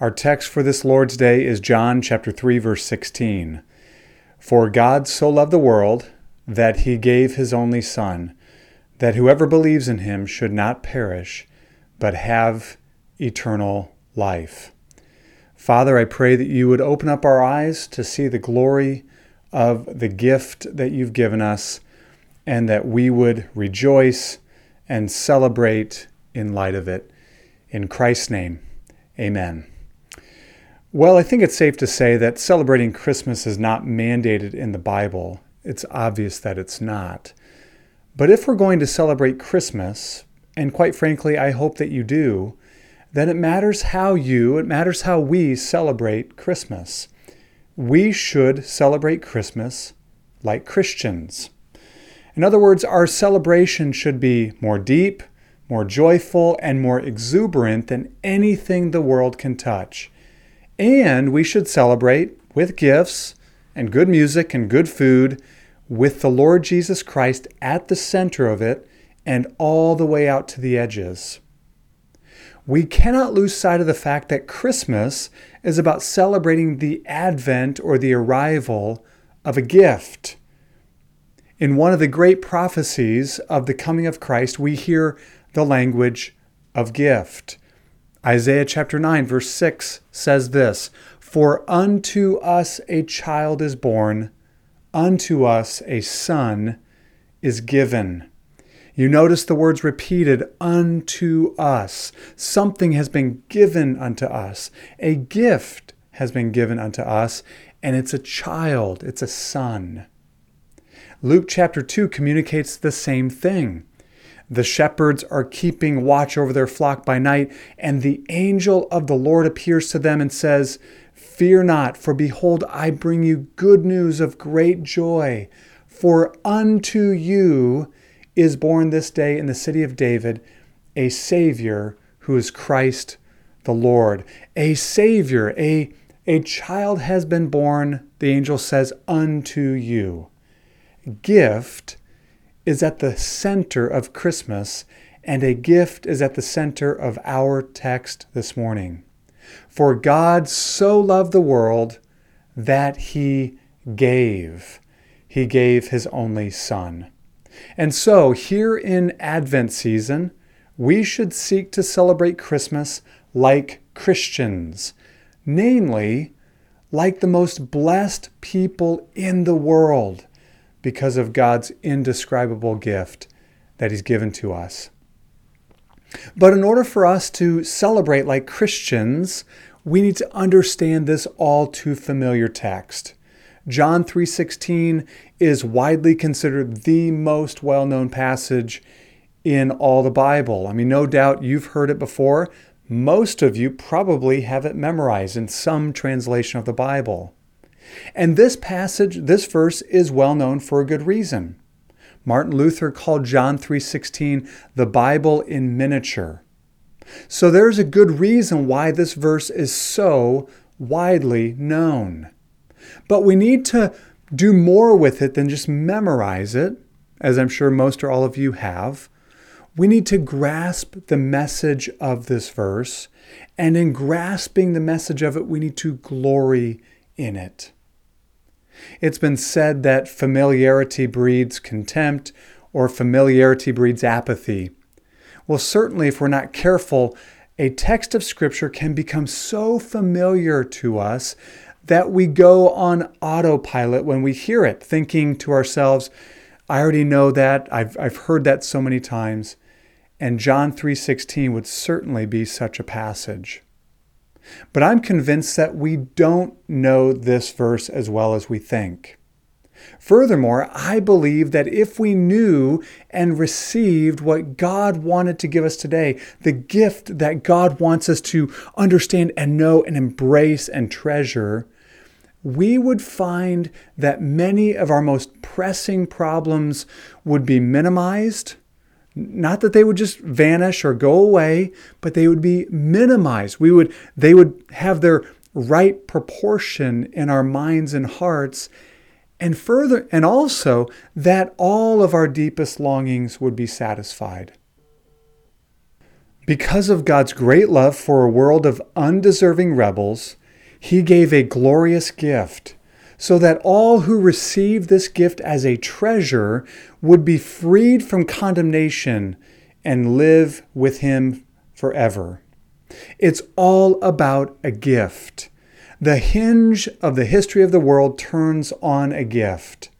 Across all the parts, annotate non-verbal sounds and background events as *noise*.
Our text for this Lord's Day is John chapter 3 verse 16. For God so loved the world that he gave his only son that whoever believes in him should not perish but have eternal life. Father, I pray that you would open up our eyes to see the glory of the gift that you've given us and that we would rejoice and celebrate in light of it. In Christ's name, amen. Well, I think it's safe to say that celebrating Christmas is not mandated in the Bible. It's obvious that it's not. But if we're going to celebrate Christmas, and quite frankly, I hope that you do, then it matters how you, it matters how we celebrate Christmas. We should celebrate Christmas like Christians. In other words, our celebration should be more deep, more joyful, and more exuberant than anything the world can touch. And we should celebrate with gifts and good music and good food with the Lord Jesus Christ at the center of it and all the way out to the edges. We cannot lose sight of the fact that Christmas is about celebrating the advent or the arrival of a gift. In one of the great prophecies of the coming of Christ, we hear the language of gift. Isaiah chapter 9, verse 6 says this For unto us a child is born, unto us a son is given. You notice the words repeated, unto us. Something has been given unto us. A gift has been given unto us, and it's a child, it's a son. Luke chapter 2 communicates the same thing. The shepherds are keeping watch over their flock by night, and the angel of the Lord appears to them and says, Fear not, for behold, I bring you good news of great joy. For unto you is born this day in the city of David a Savior who is Christ the Lord. A Savior, a, a child has been born, the angel says, unto you. Gift is at the center of Christmas, and a gift is at the center of our text this morning. For God so loved the world that he gave. He gave his only Son. And so, here in Advent season, we should seek to celebrate Christmas like Christians, namely, like the most blessed people in the world because of God's indescribable gift that He's given to us. But in order for us to celebrate like Christians, we need to understand this all too familiar text. John 3:16 is widely considered the most well-known passage in all the Bible. I mean, no doubt you've heard it before. Most of you probably have it memorized in some translation of the Bible. And this passage, this verse is well known for a good reason. Martin Luther called John 3:16 the Bible in miniature. So there's a good reason why this verse is so widely known. But we need to do more with it than just memorize it, as I'm sure most or all of you have. We need to grasp the message of this verse, and in grasping the message of it, we need to glory in it. It's been said that familiarity breeds contempt or familiarity breeds apathy. Well, certainly, if we're not careful, a text of Scripture can become so familiar to us that we go on autopilot when we hear it, thinking to ourselves, I already know that. I've, I've heard that so many times. And John 3:16 would certainly be such a passage. But I'm convinced that we don't know this verse as well as we think. Furthermore, I believe that if we knew and received what God wanted to give us today, the gift that God wants us to understand and know and embrace and treasure, we would find that many of our most pressing problems would be minimized not that they would just vanish or go away, but they would be minimized. We would, they would have their right proportion in our minds and hearts. And further, and also that all of our deepest longings would be satisfied. Because of God's great love for a world of undeserving rebels, he gave a glorious gift so that all who receive this gift as a treasure would be freed from condemnation and live with him forever. It's all about a gift. The hinge of the history of the world turns on a gift.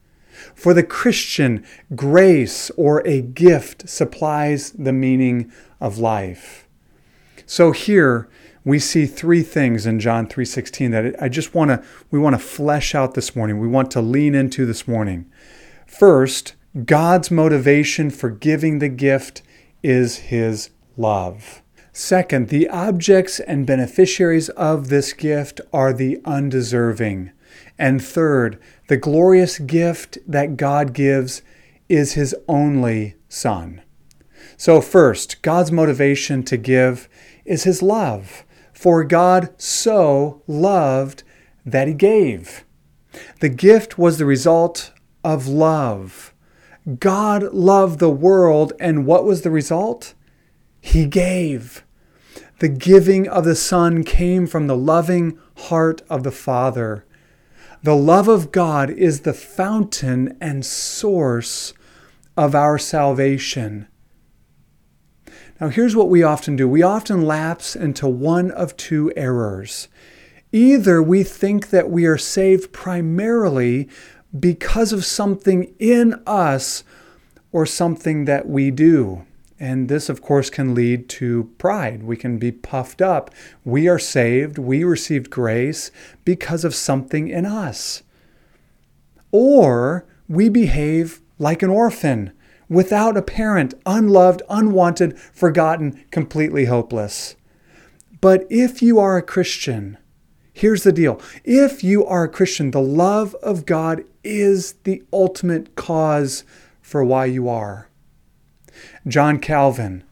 For the Christian, grace or a gift supplies the meaning of life. So here we see three things in John 3:16 that I just want to we want to flesh out this morning. We want to lean into this morning. First, God's motivation for giving the gift is his love. Second, the objects and beneficiaries of this gift are the undeserving. And third, the glorious gift that God gives is his only Son. So, first, God's motivation to give is his love. For God so loved that he gave. The gift was the result of love. God loved the world, and what was the result? He gave. The giving of the Son came from the loving heart of the Father. The love of God is the fountain and source of our salvation. Now, here's what we often do we often lapse into one of two errors. Either we think that we are saved primarily because of something in us or something that we do. And this, of course, can lead to pride. We can be puffed up. We are saved, we received grace because of something in us. Or we behave like an orphan, without a parent, unloved, unwanted, forgotten, completely hopeless. But if you are a Christian, here's the deal. If you are a Christian, the love of God is the ultimate cause for why you are. John Calvin,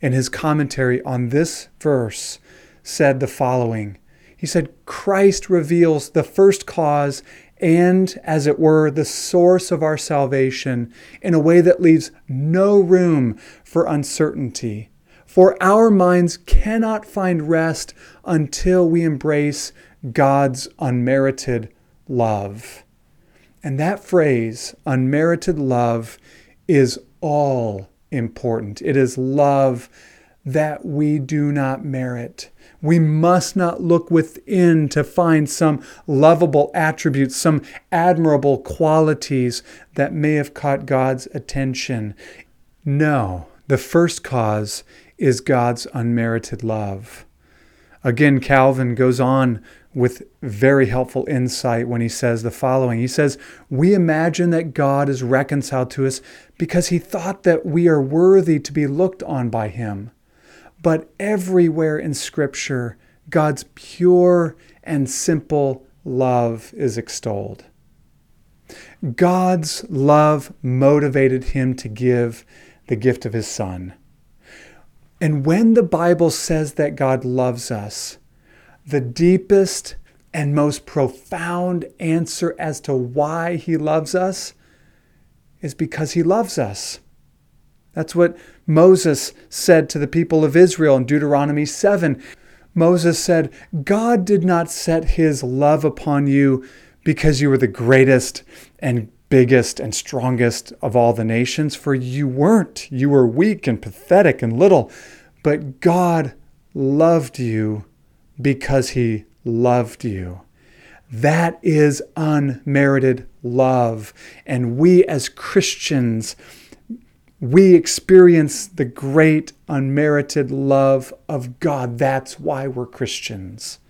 in his commentary on this verse, said the following He said, Christ reveals the first cause and, as it were, the source of our salvation in a way that leaves no room for uncertainty. For our minds cannot find rest until we embrace God's unmerited love. And that phrase, unmerited love, is all important. It is love that we do not merit. We must not look within to find some lovable attributes, some admirable qualities that may have caught God's attention. No, the first cause is God's unmerited love. Again, Calvin goes on with very helpful insight when he says the following. He says, We imagine that God is reconciled to us because he thought that we are worthy to be looked on by him. But everywhere in Scripture, God's pure and simple love is extolled. God's love motivated him to give the gift of his Son. And when the Bible says that God loves us, the deepest and most profound answer as to why he loves us is because he loves us. That's what Moses said to the people of Israel in Deuteronomy 7. Moses said, God did not set his love upon you because you were the greatest and biggest and strongest of all the nations, for you weren't. You were weak and pathetic and little. But God loved you because he loved you. That is unmerited love. And we as Christians, we experience the great unmerited love of God. That's why we're Christians,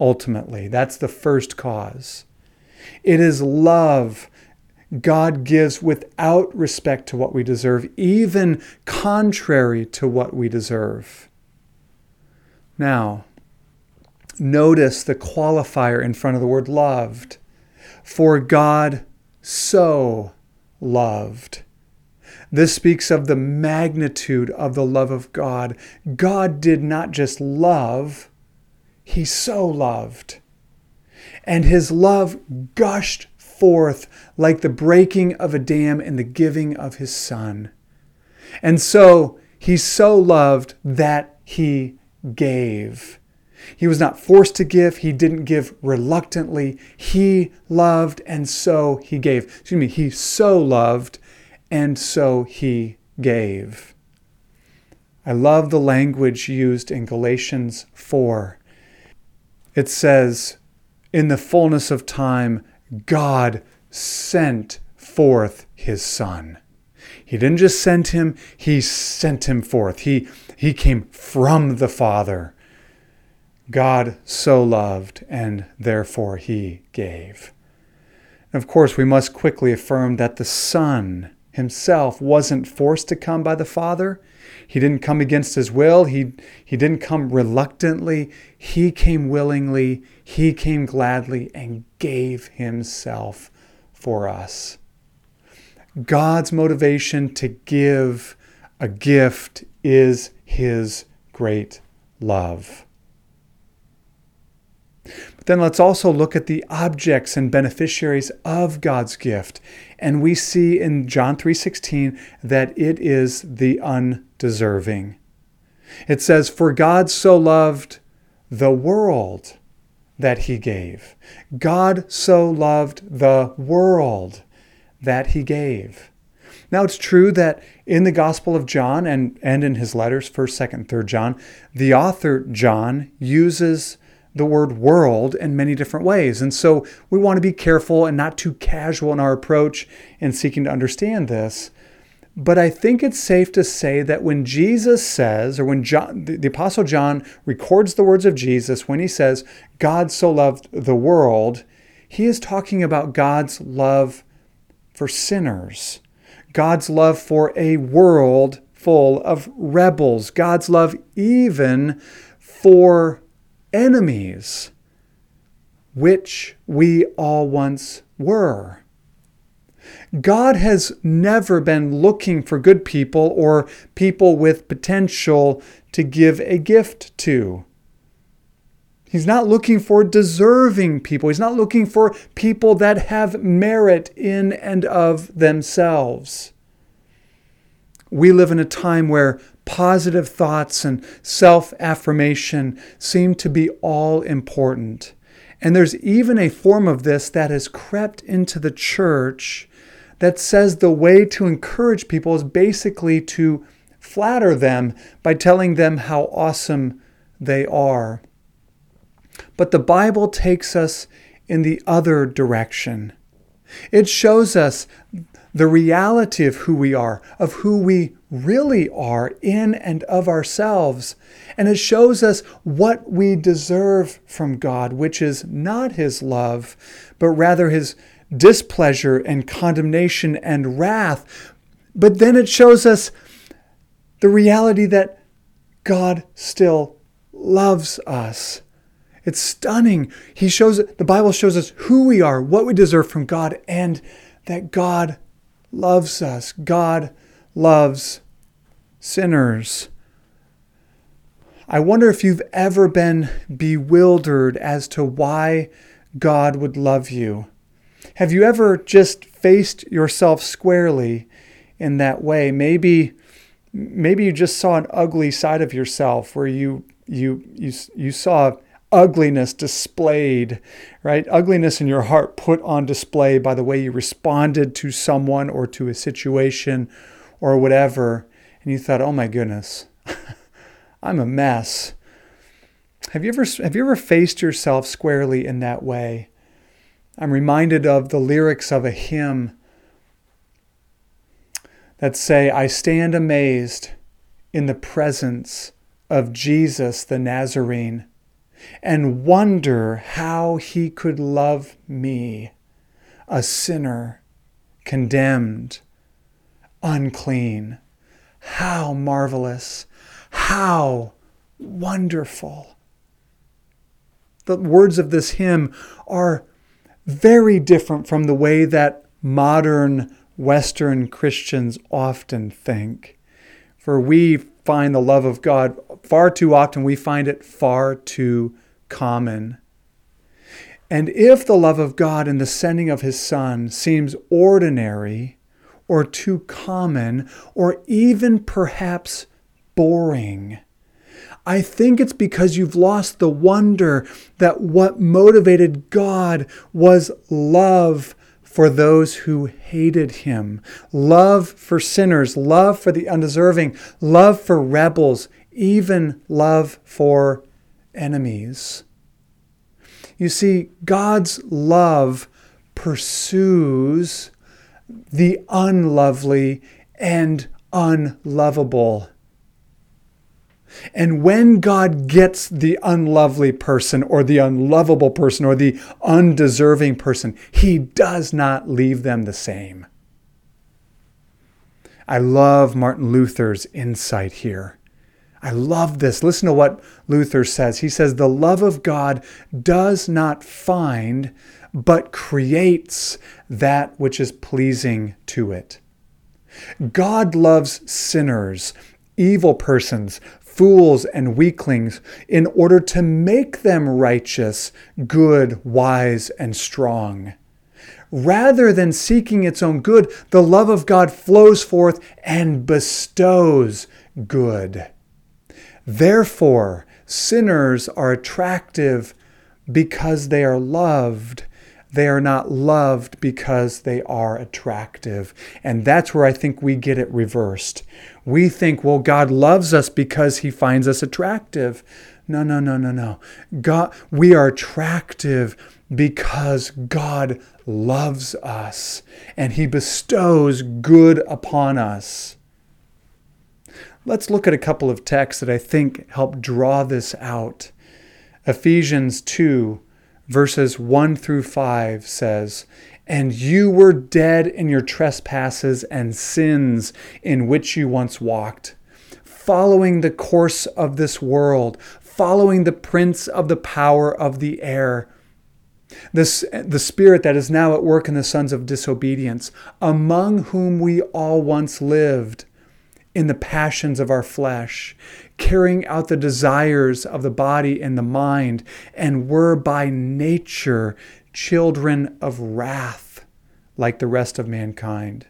ultimately. That's the first cause. It is love God gives without respect to what we deserve, even contrary to what we deserve. Now, notice the qualifier in front of the word loved. For God so loved. This speaks of the magnitude of the love of God. God did not just love, He so loved. And His love gushed forth like the breaking of a dam and the giving of His Son. And so He so loved that he gave. He was not forced to give. He didn't give reluctantly. He loved and so he gave. Excuse me, he so loved and so he gave. I love the language used in Galatians 4. It says, In the fullness of time, God sent forth his Son. He didn't just send him, he sent him forth. He, he came from the Father. God so loved, and therefore he gave. And of course, we must quickly affirm that the Son himself wasn't forced to come by the Father. He didn't come against his will. He, he didn't come reluctantly. He came willingly. He came gladly and gave himself for us. God's motivation to give a gift is his great love. But then let's also look at the objects and beneficiaries of God's gift. And we see in John 3:16 that it is the undeserving. It says, "For God so loved the world that he gave. God so loved the world that he gave." Now it's true that in the Gospel of John and, and in his letters, 1st, 2nd, 3rd John, the author John uses the word world in many different ways. And so we want to be careful and not too casual in our approach in seeking to understand this. But I think it's safe to say that when Jesus says, or when John, the, the Apostle John records the words of Jesus, when he says, God so loved the world, he is talking about God's love for sinners, God's love for a world full of rebels, God's love even for enemies, which we all once were. God has never been looking for good people or people with potential to give a gift to. He's not looking for deserving people. He's not looking for people that have merit in and of themselves. We live in a time where positive thoughts and self affirmation seem to be all important. And there's even a form of this that has crept into the church that says the way to encourage people is basically to flatter them by telling them how awesome they are. But the Bible takes us in the other direction. It shows us the reality of who we are, of who we really are in and of ourselves. And it shows us what we deserve from God, which is not His love, but rather His displeasure and condemnation and wrath. But then it shows us the reality that God still loves us. It's stunning. He shows the Bible shows us who we are, what we deserve from God, and that God loves us. God loves sinners. I wonder if you've ever been bewildered as to why God would love you. Have you ever just faced yourself squarely in that way? Maybe maybe you just saw an ugly side of yourself where you you you you saw ugliness displayed, right? Ugliness in your heart put on display by the way you responded to someone or to a situation or whatever. And you thought, oh my goodness, *laughs* I'm a mess. Have you ever have you ever faced yourself squarely in that way? I'm reminded of the lyrics of a hymn that say, I stand amazed in the presence of Jesus the Nazarene and wonder how he could love me, a sinner, condemned, unclean. How marvelous! How wonderful! The words of this hymn are very different from the way that modern Western Christians often think. For we find the love of God far too often, we find it far too common. And if the love of God in the sending of his Son seems ordinary or too common or even perhaps boring, I think it's because you've lost the wonder that what motivated God was love for those who hated him, love for sinners, love for the undeserving, love for rebels, even love for enemies. You see, God's love pursues the unlovely and unlovable. And when God gets the unlovely person or the unlovable person or the undeserving person, He does not leave them the same. I love Martin Luther's insight here. I love this. Listen to what Luther says. He says, The love of God does not find, but creates that which is pleasing to it. God loves sinners, evil persons, fools, and weaklings in order to make them righteous, good, wise, and strong. Rather than seeking its own good, the love of God flows forth and bestows good. Therefore, sinners are attractive because they are loved. They are not loved because they are attractive. And that's where I think we get it reversed. We think, well, God loves us because he finds us attractive. No, no, no, no, no. God, we are attractive because God loves us and he bestows good upon us. Let's look at a couple of texts that I think help draw this out. Ephesians 2, verses 1 through 5 says, And you were dead in your trespasses and sins in which you once walked, following the course of this world, following the prince of the power of the air. This, the spirit that is now at work in the sons of disobedience, among whom we all once lived in the passions of our flesh, carrying out the desires of the body and the mind, and were by nature children of wrath, like the rest of mankind.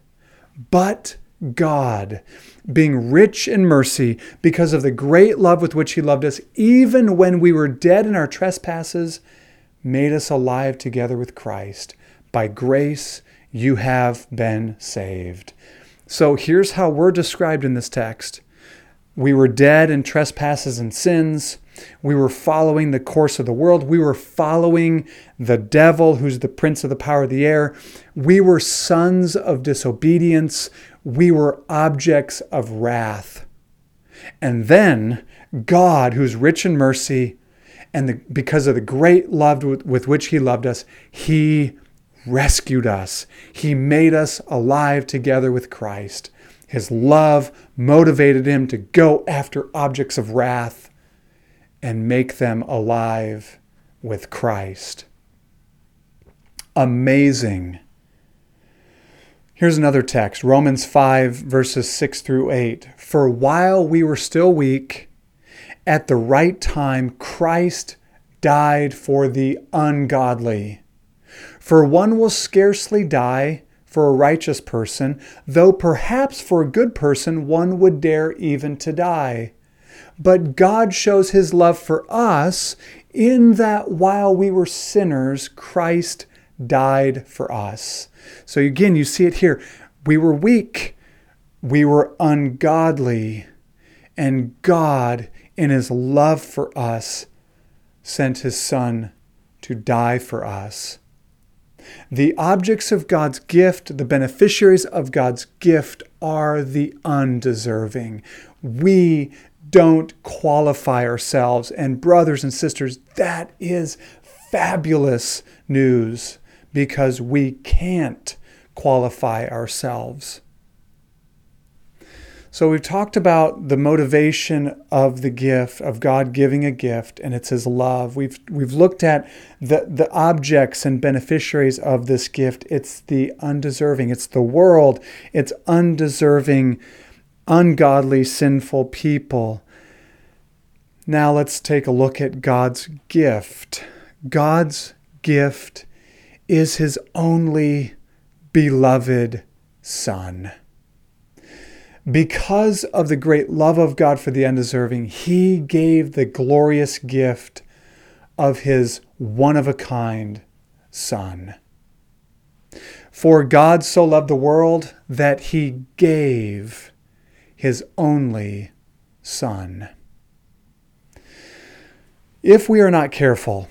But God, being rich in mercy, because of the great love with which He loved us, even when we were dead in our trespasses, made us alive together with Christ. By grace you have been saved. So here's how we're described in this text We were dead in trespasses and sins. We were following the course of the world. We were following the devil, who's the prince of the power of the air. We were sons of disobedience. We were objects of wrath. And then God, who's rich in mercy, and the, because of the great love with, with which He loved us, He rescued us. He made us alive together with Christ. His love motivated him to go after objects of wrath and make them alive with Christ. Amazing. Here's another text Romans 5, verses 6 through 8. For while we were still weak, at the right time, Christ died for the ungodly. For one will scarcely die for a righteous person, though perhaps for a good person one would dare even to die. But God shows his love for us in that while we were sinners, Christ died for us. So again, you see it here. We were weak, we were ungodly, and God, in his love for us, sent his Son to die for us. The objects of God's gift, the beneficiaries of God's gift, are the undeserving. We don't qualify ourselves. And, brothers and sisters, that is fabulous news because we can't qualify ourselves. So we've talked about the motivation of the gift of God giving a gift and it's his love. We've we've looked at the the objects and beneficiaries of this gift. It's the undeserving. It's the world. It's undeserving ungodly sinful people. Now let's take a look at God's gift. God's gift is his only beloved son. Because of the great love of God for the undeserving, he gave the glorious gift of his one of a kind Son. For God so loved the world that he gave his only Son. If we are not careful,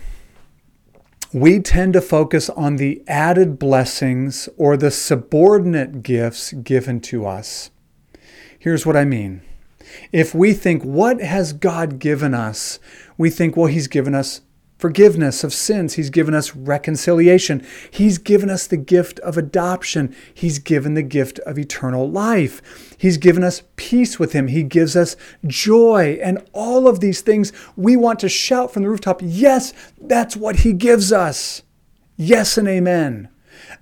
we tend to focus on the added blessings or the subordinate gifts given to us. Here's what I mean. If we think, what has God given us? We think, well, He's given us forgiveness of sins. He's given us reconciliation. He's given us the gift of adoption. He's given the gift of eternal life. He's given us peace with Him. He gives us joy. And all of these things we want to shout from the rooftop yes, that's what He gives us. Yes and amen.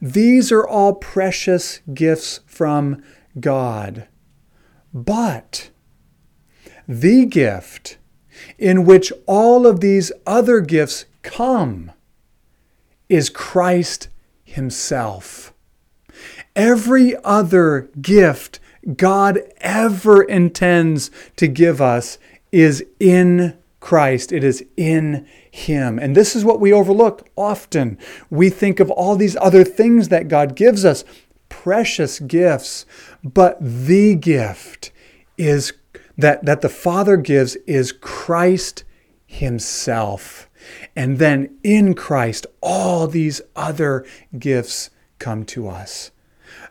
These are all precious gifts from God. But the gift in which all of these other gifts come is Christ Himself. Every other gift God ever intends to give us is in Christ. It is in Him. And this is what we overlook often. We think of all these other things that God gives us, precious gifts, but the gift is that, that the Father gives is Christ Himself. And then in Christ, all these other gifts come to us.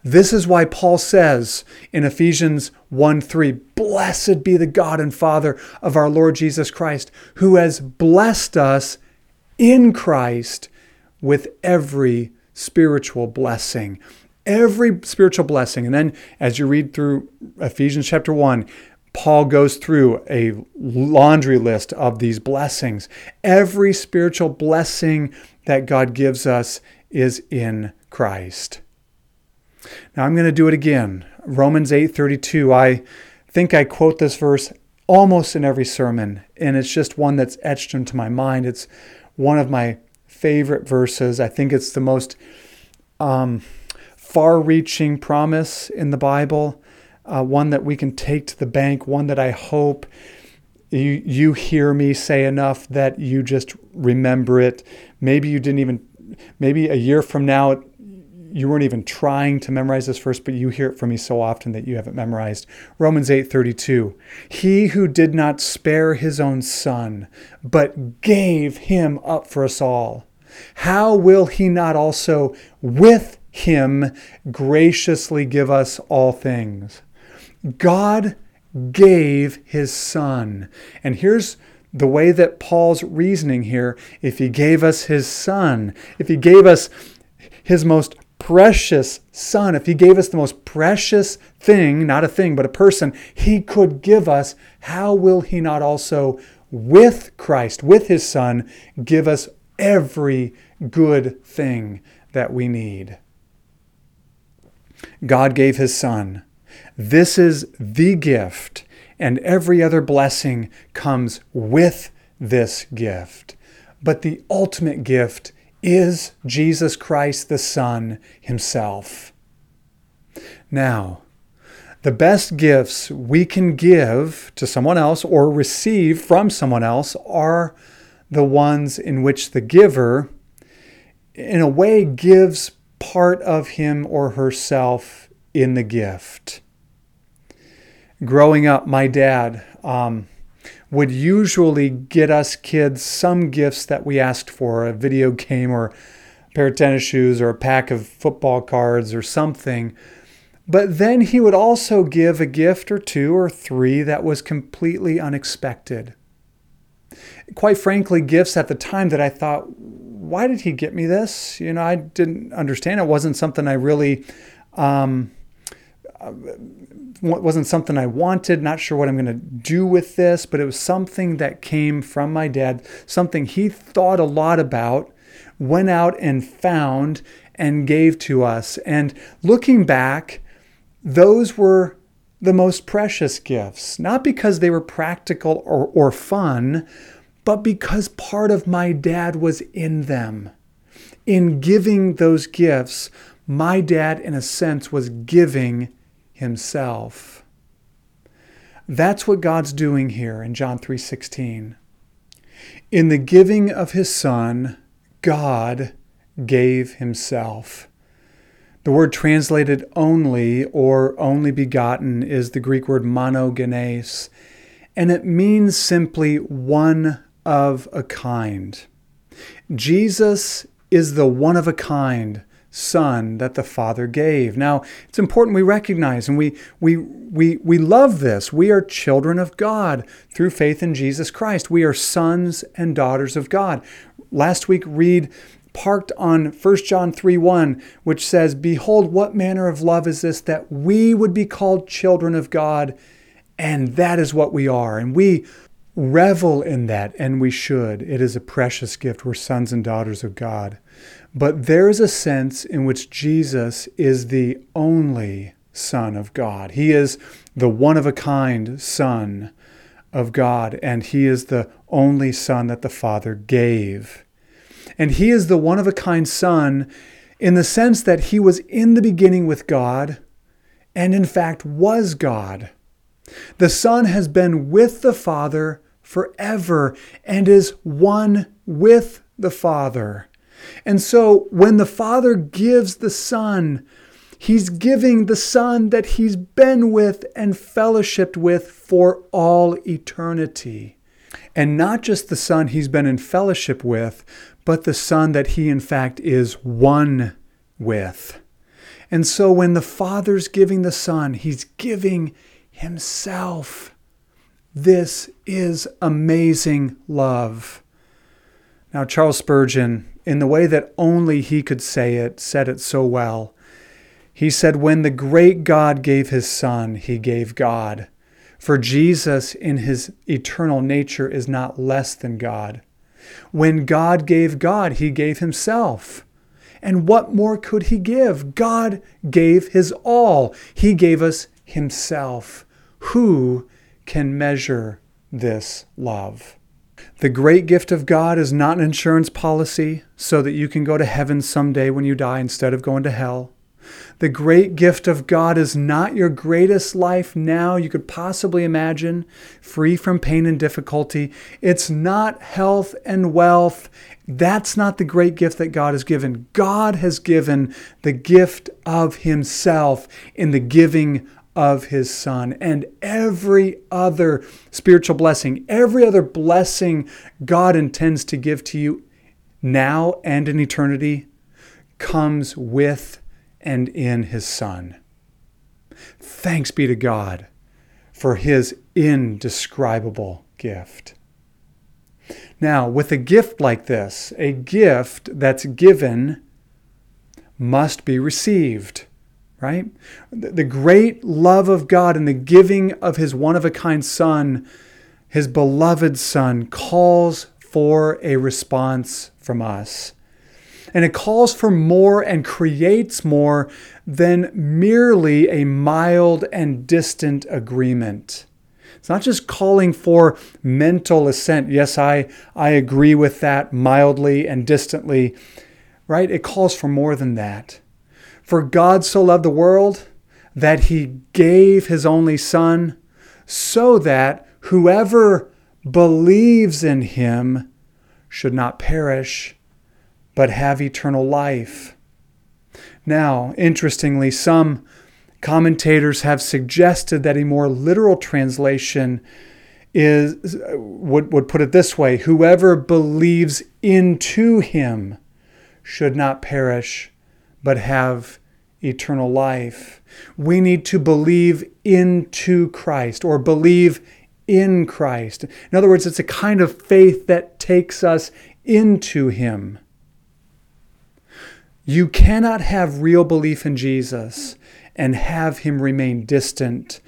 This is why Paul says in Ephesians 1 3, Blessed be the God and Father of our Lord Jesus Christ, who has blessed us in Christ with every spiritual blessing. Every spiritual blessing. And then as you read through Ephesians chapter 1, Paul goes through a laundry list of these blessings. Every spiritual blessing that God gives us is in Christ. Now I'm going to do it again. Romans 8:32. I think I quote this verse almost in every sermon, and it's just one that's etched into my mind. It's one of my favorite verses. I think it's the most um, far-reaching promise in the Bible uh, one that we can take to the bank, one that I hope you, you hear me say enough that you just remember it. Maybe you didn't even, maybe a year from now, you weren't even trying to memorize this verse, but you hear it from me so often that you have it memorized. Romans 8:32. He who did not spare his own son, but gave him up for us all, how will he not also with him graciously give us all things? God gave his son. And here's the way that Paul's reasoning here if he gave us his son, if he gave us his most precious son, if he gave us the most precious thing, not a thing, but a person, he could give us, how will he not also, with Christ, with his son, give us every good thing that we need? God gave his son this is the gift, and every other blessing comes with this gift. But the ultimate gift is Jesus Christ the Son Himself. Now, the best gifts we can give to someone else or receive from someone else are the ones in which the giver, in a way, gives part of him or herself in the gift growing up, my dad um, would usually get us kids some gifts that we asked for a video game or a pair of tennis shoes or a pack of football cards or something. But then he would also give a gift or two or three that was completely unexpected. Quite frankly, gifts at the time that I thought, why did he get me this? You know, I didn't understand. It wasn't something I really um, wasn't something I wanted, not sure what I'm going to do with this, but it was something that came from my dad, something he thought a lot about, went out and found and gave to us. And looking back, those were the most precious gifts, not because they were practical or, or fun, but because part of my dad was in them. In giving those gifts, my dad, in a sense, was giving himself. That's what God's doing here in John 3:16. In the giving of his son, God gave himself. The word translated only or only begotten is the Greek word monogenes, and it means simply one of a kind. Jesus is the one of a kind son that the father gave now it's important we recognize and we we we we love this we are children of god through faith in jesus christ we are sons and daughters of god last week read parked on 1 John 3 1, which says, Behold, what manner of love is this that we would be called children of God, and that is what we are. And we revel in that, and we should. It is a precious gift. We're sons and daughters of God. But there is a sense in which Jesus is the only Son of God. He is the one of a kind Son of God, and He is the only Son that the Father gave. And he is the one of a kind Son in the sense that he was in the beginning with God and, in fact, was God. The Son has been with the Father forever and is one with the Father. And so when the Father gives the Son, He's giving the Son that He's been with and fellowshipped with for all eternity. And not just the Son He's been in fellowship with, but the Son that he, in fact, is one with. And so when the Father's giving the Son, he's giving himself. This is amazing love. Now, Charles Spurgeon, in the way that only he could say it, said it so well. He said, When the great God gave his Son, he gave God. For Jesus, in his eternal nature, is not less than God. When God gave God, he gave himself. And what more could he give? God gave his all. He gave us himself. Who can measure this love? The great gift of God is not an insurance policy so that you can go to heaven someday when you die instead of going to hell. The great gift of God is not your greatest life now you could possibly imagine, free from pain and difficulty. It's not health and wealth. That's not the great gift that God has given. God has given the gift of Himself in the giving of His Son. And every other spiritual blessing, every other blessing God intends to give to you now and in eternity comes with and in his Son. Thanks be to God for his indescribable gift. Now, with a gift like this, a gift that's given must be received, right? The great love of God and the giving of his one of a kind Son, his beloved Son, calls for a response from us. And it calls for more and creates more than merely a mild and distant agreement. It's not just calling for mental assent. Yes, I, I agree with that mildly and distantly, right? It calls for more than that. For God so loved the world that he gave his only Son so that whoever believes in him should not perish but have eternal life. Now, interestingly, some commentators have suggested that a more literal translation is would, would put it this way whoever believes into him should not perish but have eternal life. We need to believe into christ or believe in christ. In other words it's a kind of faith that takes us into him. You cannot have real belief in Jesus and have him remain distant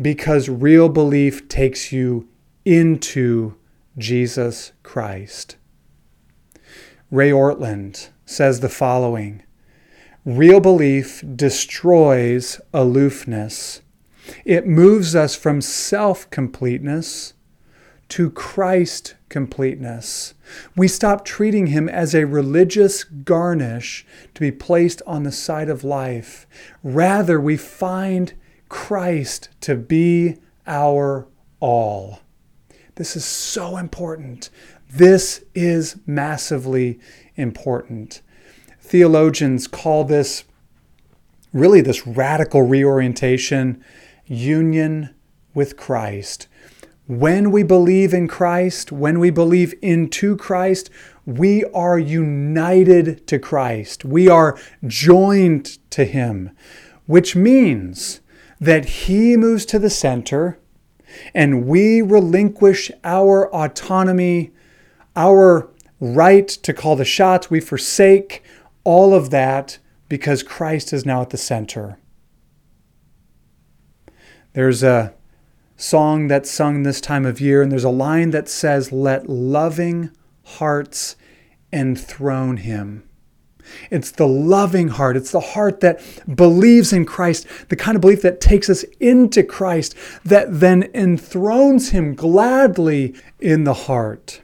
because real belief takes you into Jesus Christ. Ray Ortlund says the following Real belief destroys aloofness. It moves us from self completeness to Christ completeness. We stop treating him as a religious garnish to be placed on the side of life. Rather, we find Christ to be our all. This is so important. This is massively important. Theologians call this really this radical reorientation union with Christ. When we believe in Christ, when we believe into Christ, we are united to Christ. We are joined to Him, which means that He moves to the center and we relinquish our autonomy, our right to call the shots. We forsake all of that because Christ is now at the center. There's a song that's sung this time of year, and there's a line that says, Let loving hearts enthrone him. It's the loving heart. It's the heart that believes in Christ, the kind of belief that takes us into Christ, that then enthrones him gladly in the heart.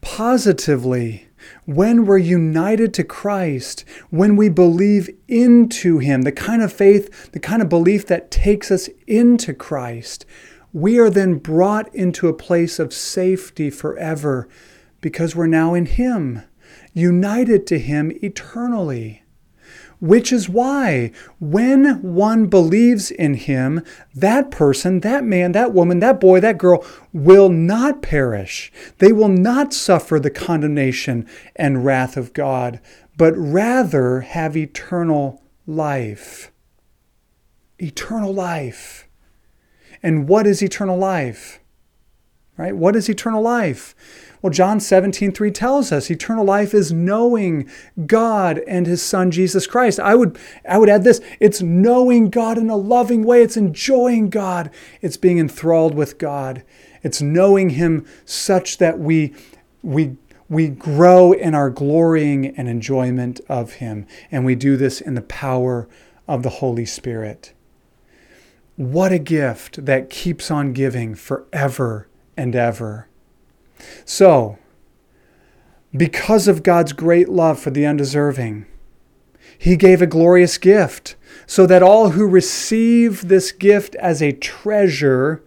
Positively, when we're united to Christ, when we believe into Him, the kind of faith, the kind of belief that takes us into Christ, we are then brought into a place of safety forever because we're now in Him, united to Him eternally. Which is why, when one believes in him, that person, that man, that woman, that boy, that girl will not perish. They will not suffer the condemnation and wrath of God, but rather have eternal life. Eternal life. And what is eternal life? Right? What is eternal life? Well, John 17, 3 tells us eternal life is knowing God and his son Jesus Christ. I would, I would add this it's knowing God in a loving way, it's enjoying God, it's being enthralled with God, it's knowing him such that we, we, we grow in our glorying and enjoyment of him. And we do this in the power of the Holy Spirit. What a gift that keeps on giving forever and ever. So, because of God's great love for the undeserving, He gave a glorious gift so that all who receive this gift as a treasure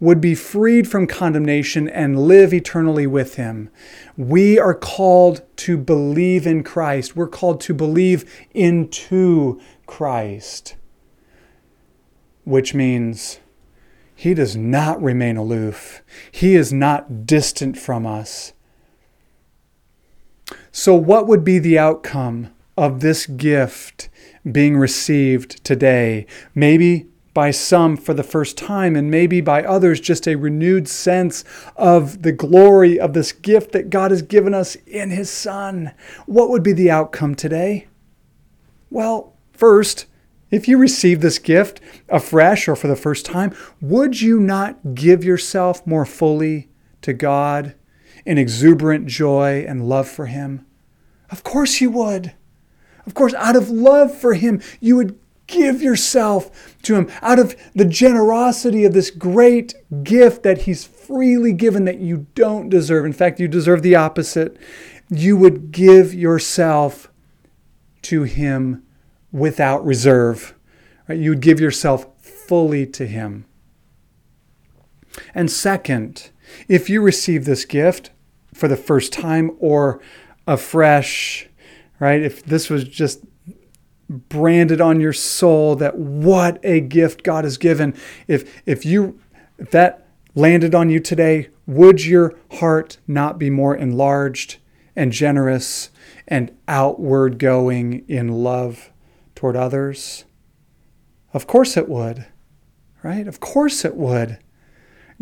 would be freed from condemnation and live eternally with Him. We are called to believe in Christ. We're called to believe into Christ, which means he does not remain aloof. He is not distant from us. So, what would be the outcome of this gift being received today? Maybe by some for the first time, and maybe by others just a renewed sense of the glory of this gift that God has given us in His Son. What would be the outcome today? Well, first, if you receive this gift afresh or for the first time, would you not give yourself more fully to God in exuberant joy and love for Him? Of course you would. Of course, out of love for Him, you would give yourself to Him. Out of the generosity of this great gift that He's freely given that you don't deserve. In fact, you deserve the opposite. You would give yourself to Him without reserve. Right? You would give yourself fully to Him. And second, if you receive this gift for the first time or afresh, right? If this was just branded on your soul that what a gift God has given, if if you if that landed on you today, would your heart not be more enlarged and generous and outward going in love toward others? Of course it would, right? Of course it would.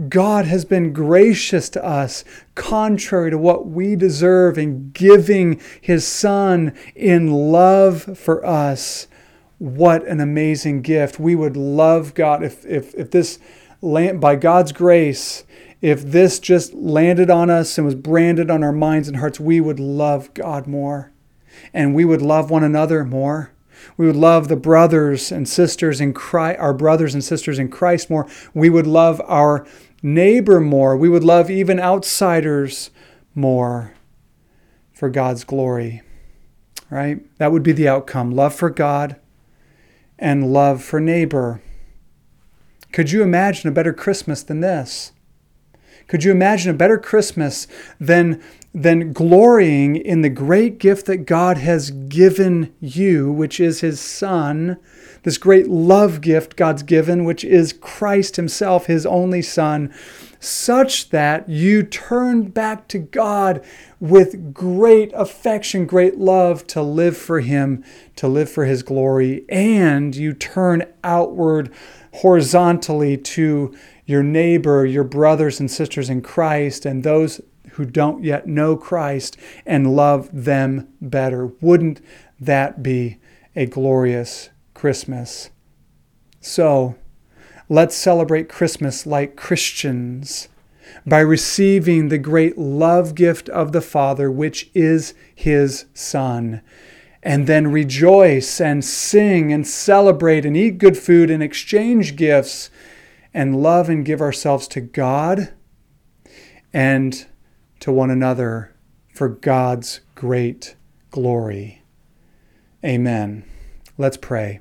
God has been gracious to us, contrary to what we deserve, in giving His Son in love for us. What an amazing gift. We would love God if, if, if this, land, by God's grace, if this just landed on us and was branded on our minds and hearts, we would love God more. And we would love one another more. We would love the brothers and sisters in Christ, our brothers and sisters in Christ more. We would love our neighbor more. We would love even outsiders more for God's glory. Right? That would be the outcome love for God and love for neighbor. Could you imagine a better Christmas than this? Could you imagine a better Christmas than, than glorying in the great gift that God has given you, which is His Son, this great love gift God's given, which is Christ Himself, His only Son, such that you turn back to God with great affection, great love to live for Him, to live for His glory, and you turn outward horizontally to your neighbor, your brothers and sisters in Christ, and those who don't yet know Christ and love them better. Wouldn't that be a glorious Christmas? So, let's celebrate Christmas like Christians by receiving the great love gift of the Father, which is His Son. And then rejoice and sing and celebrate and eat good food and exchange gifts and love and give ourselves to God and to one another for God's great glory. Amen. Let's pray.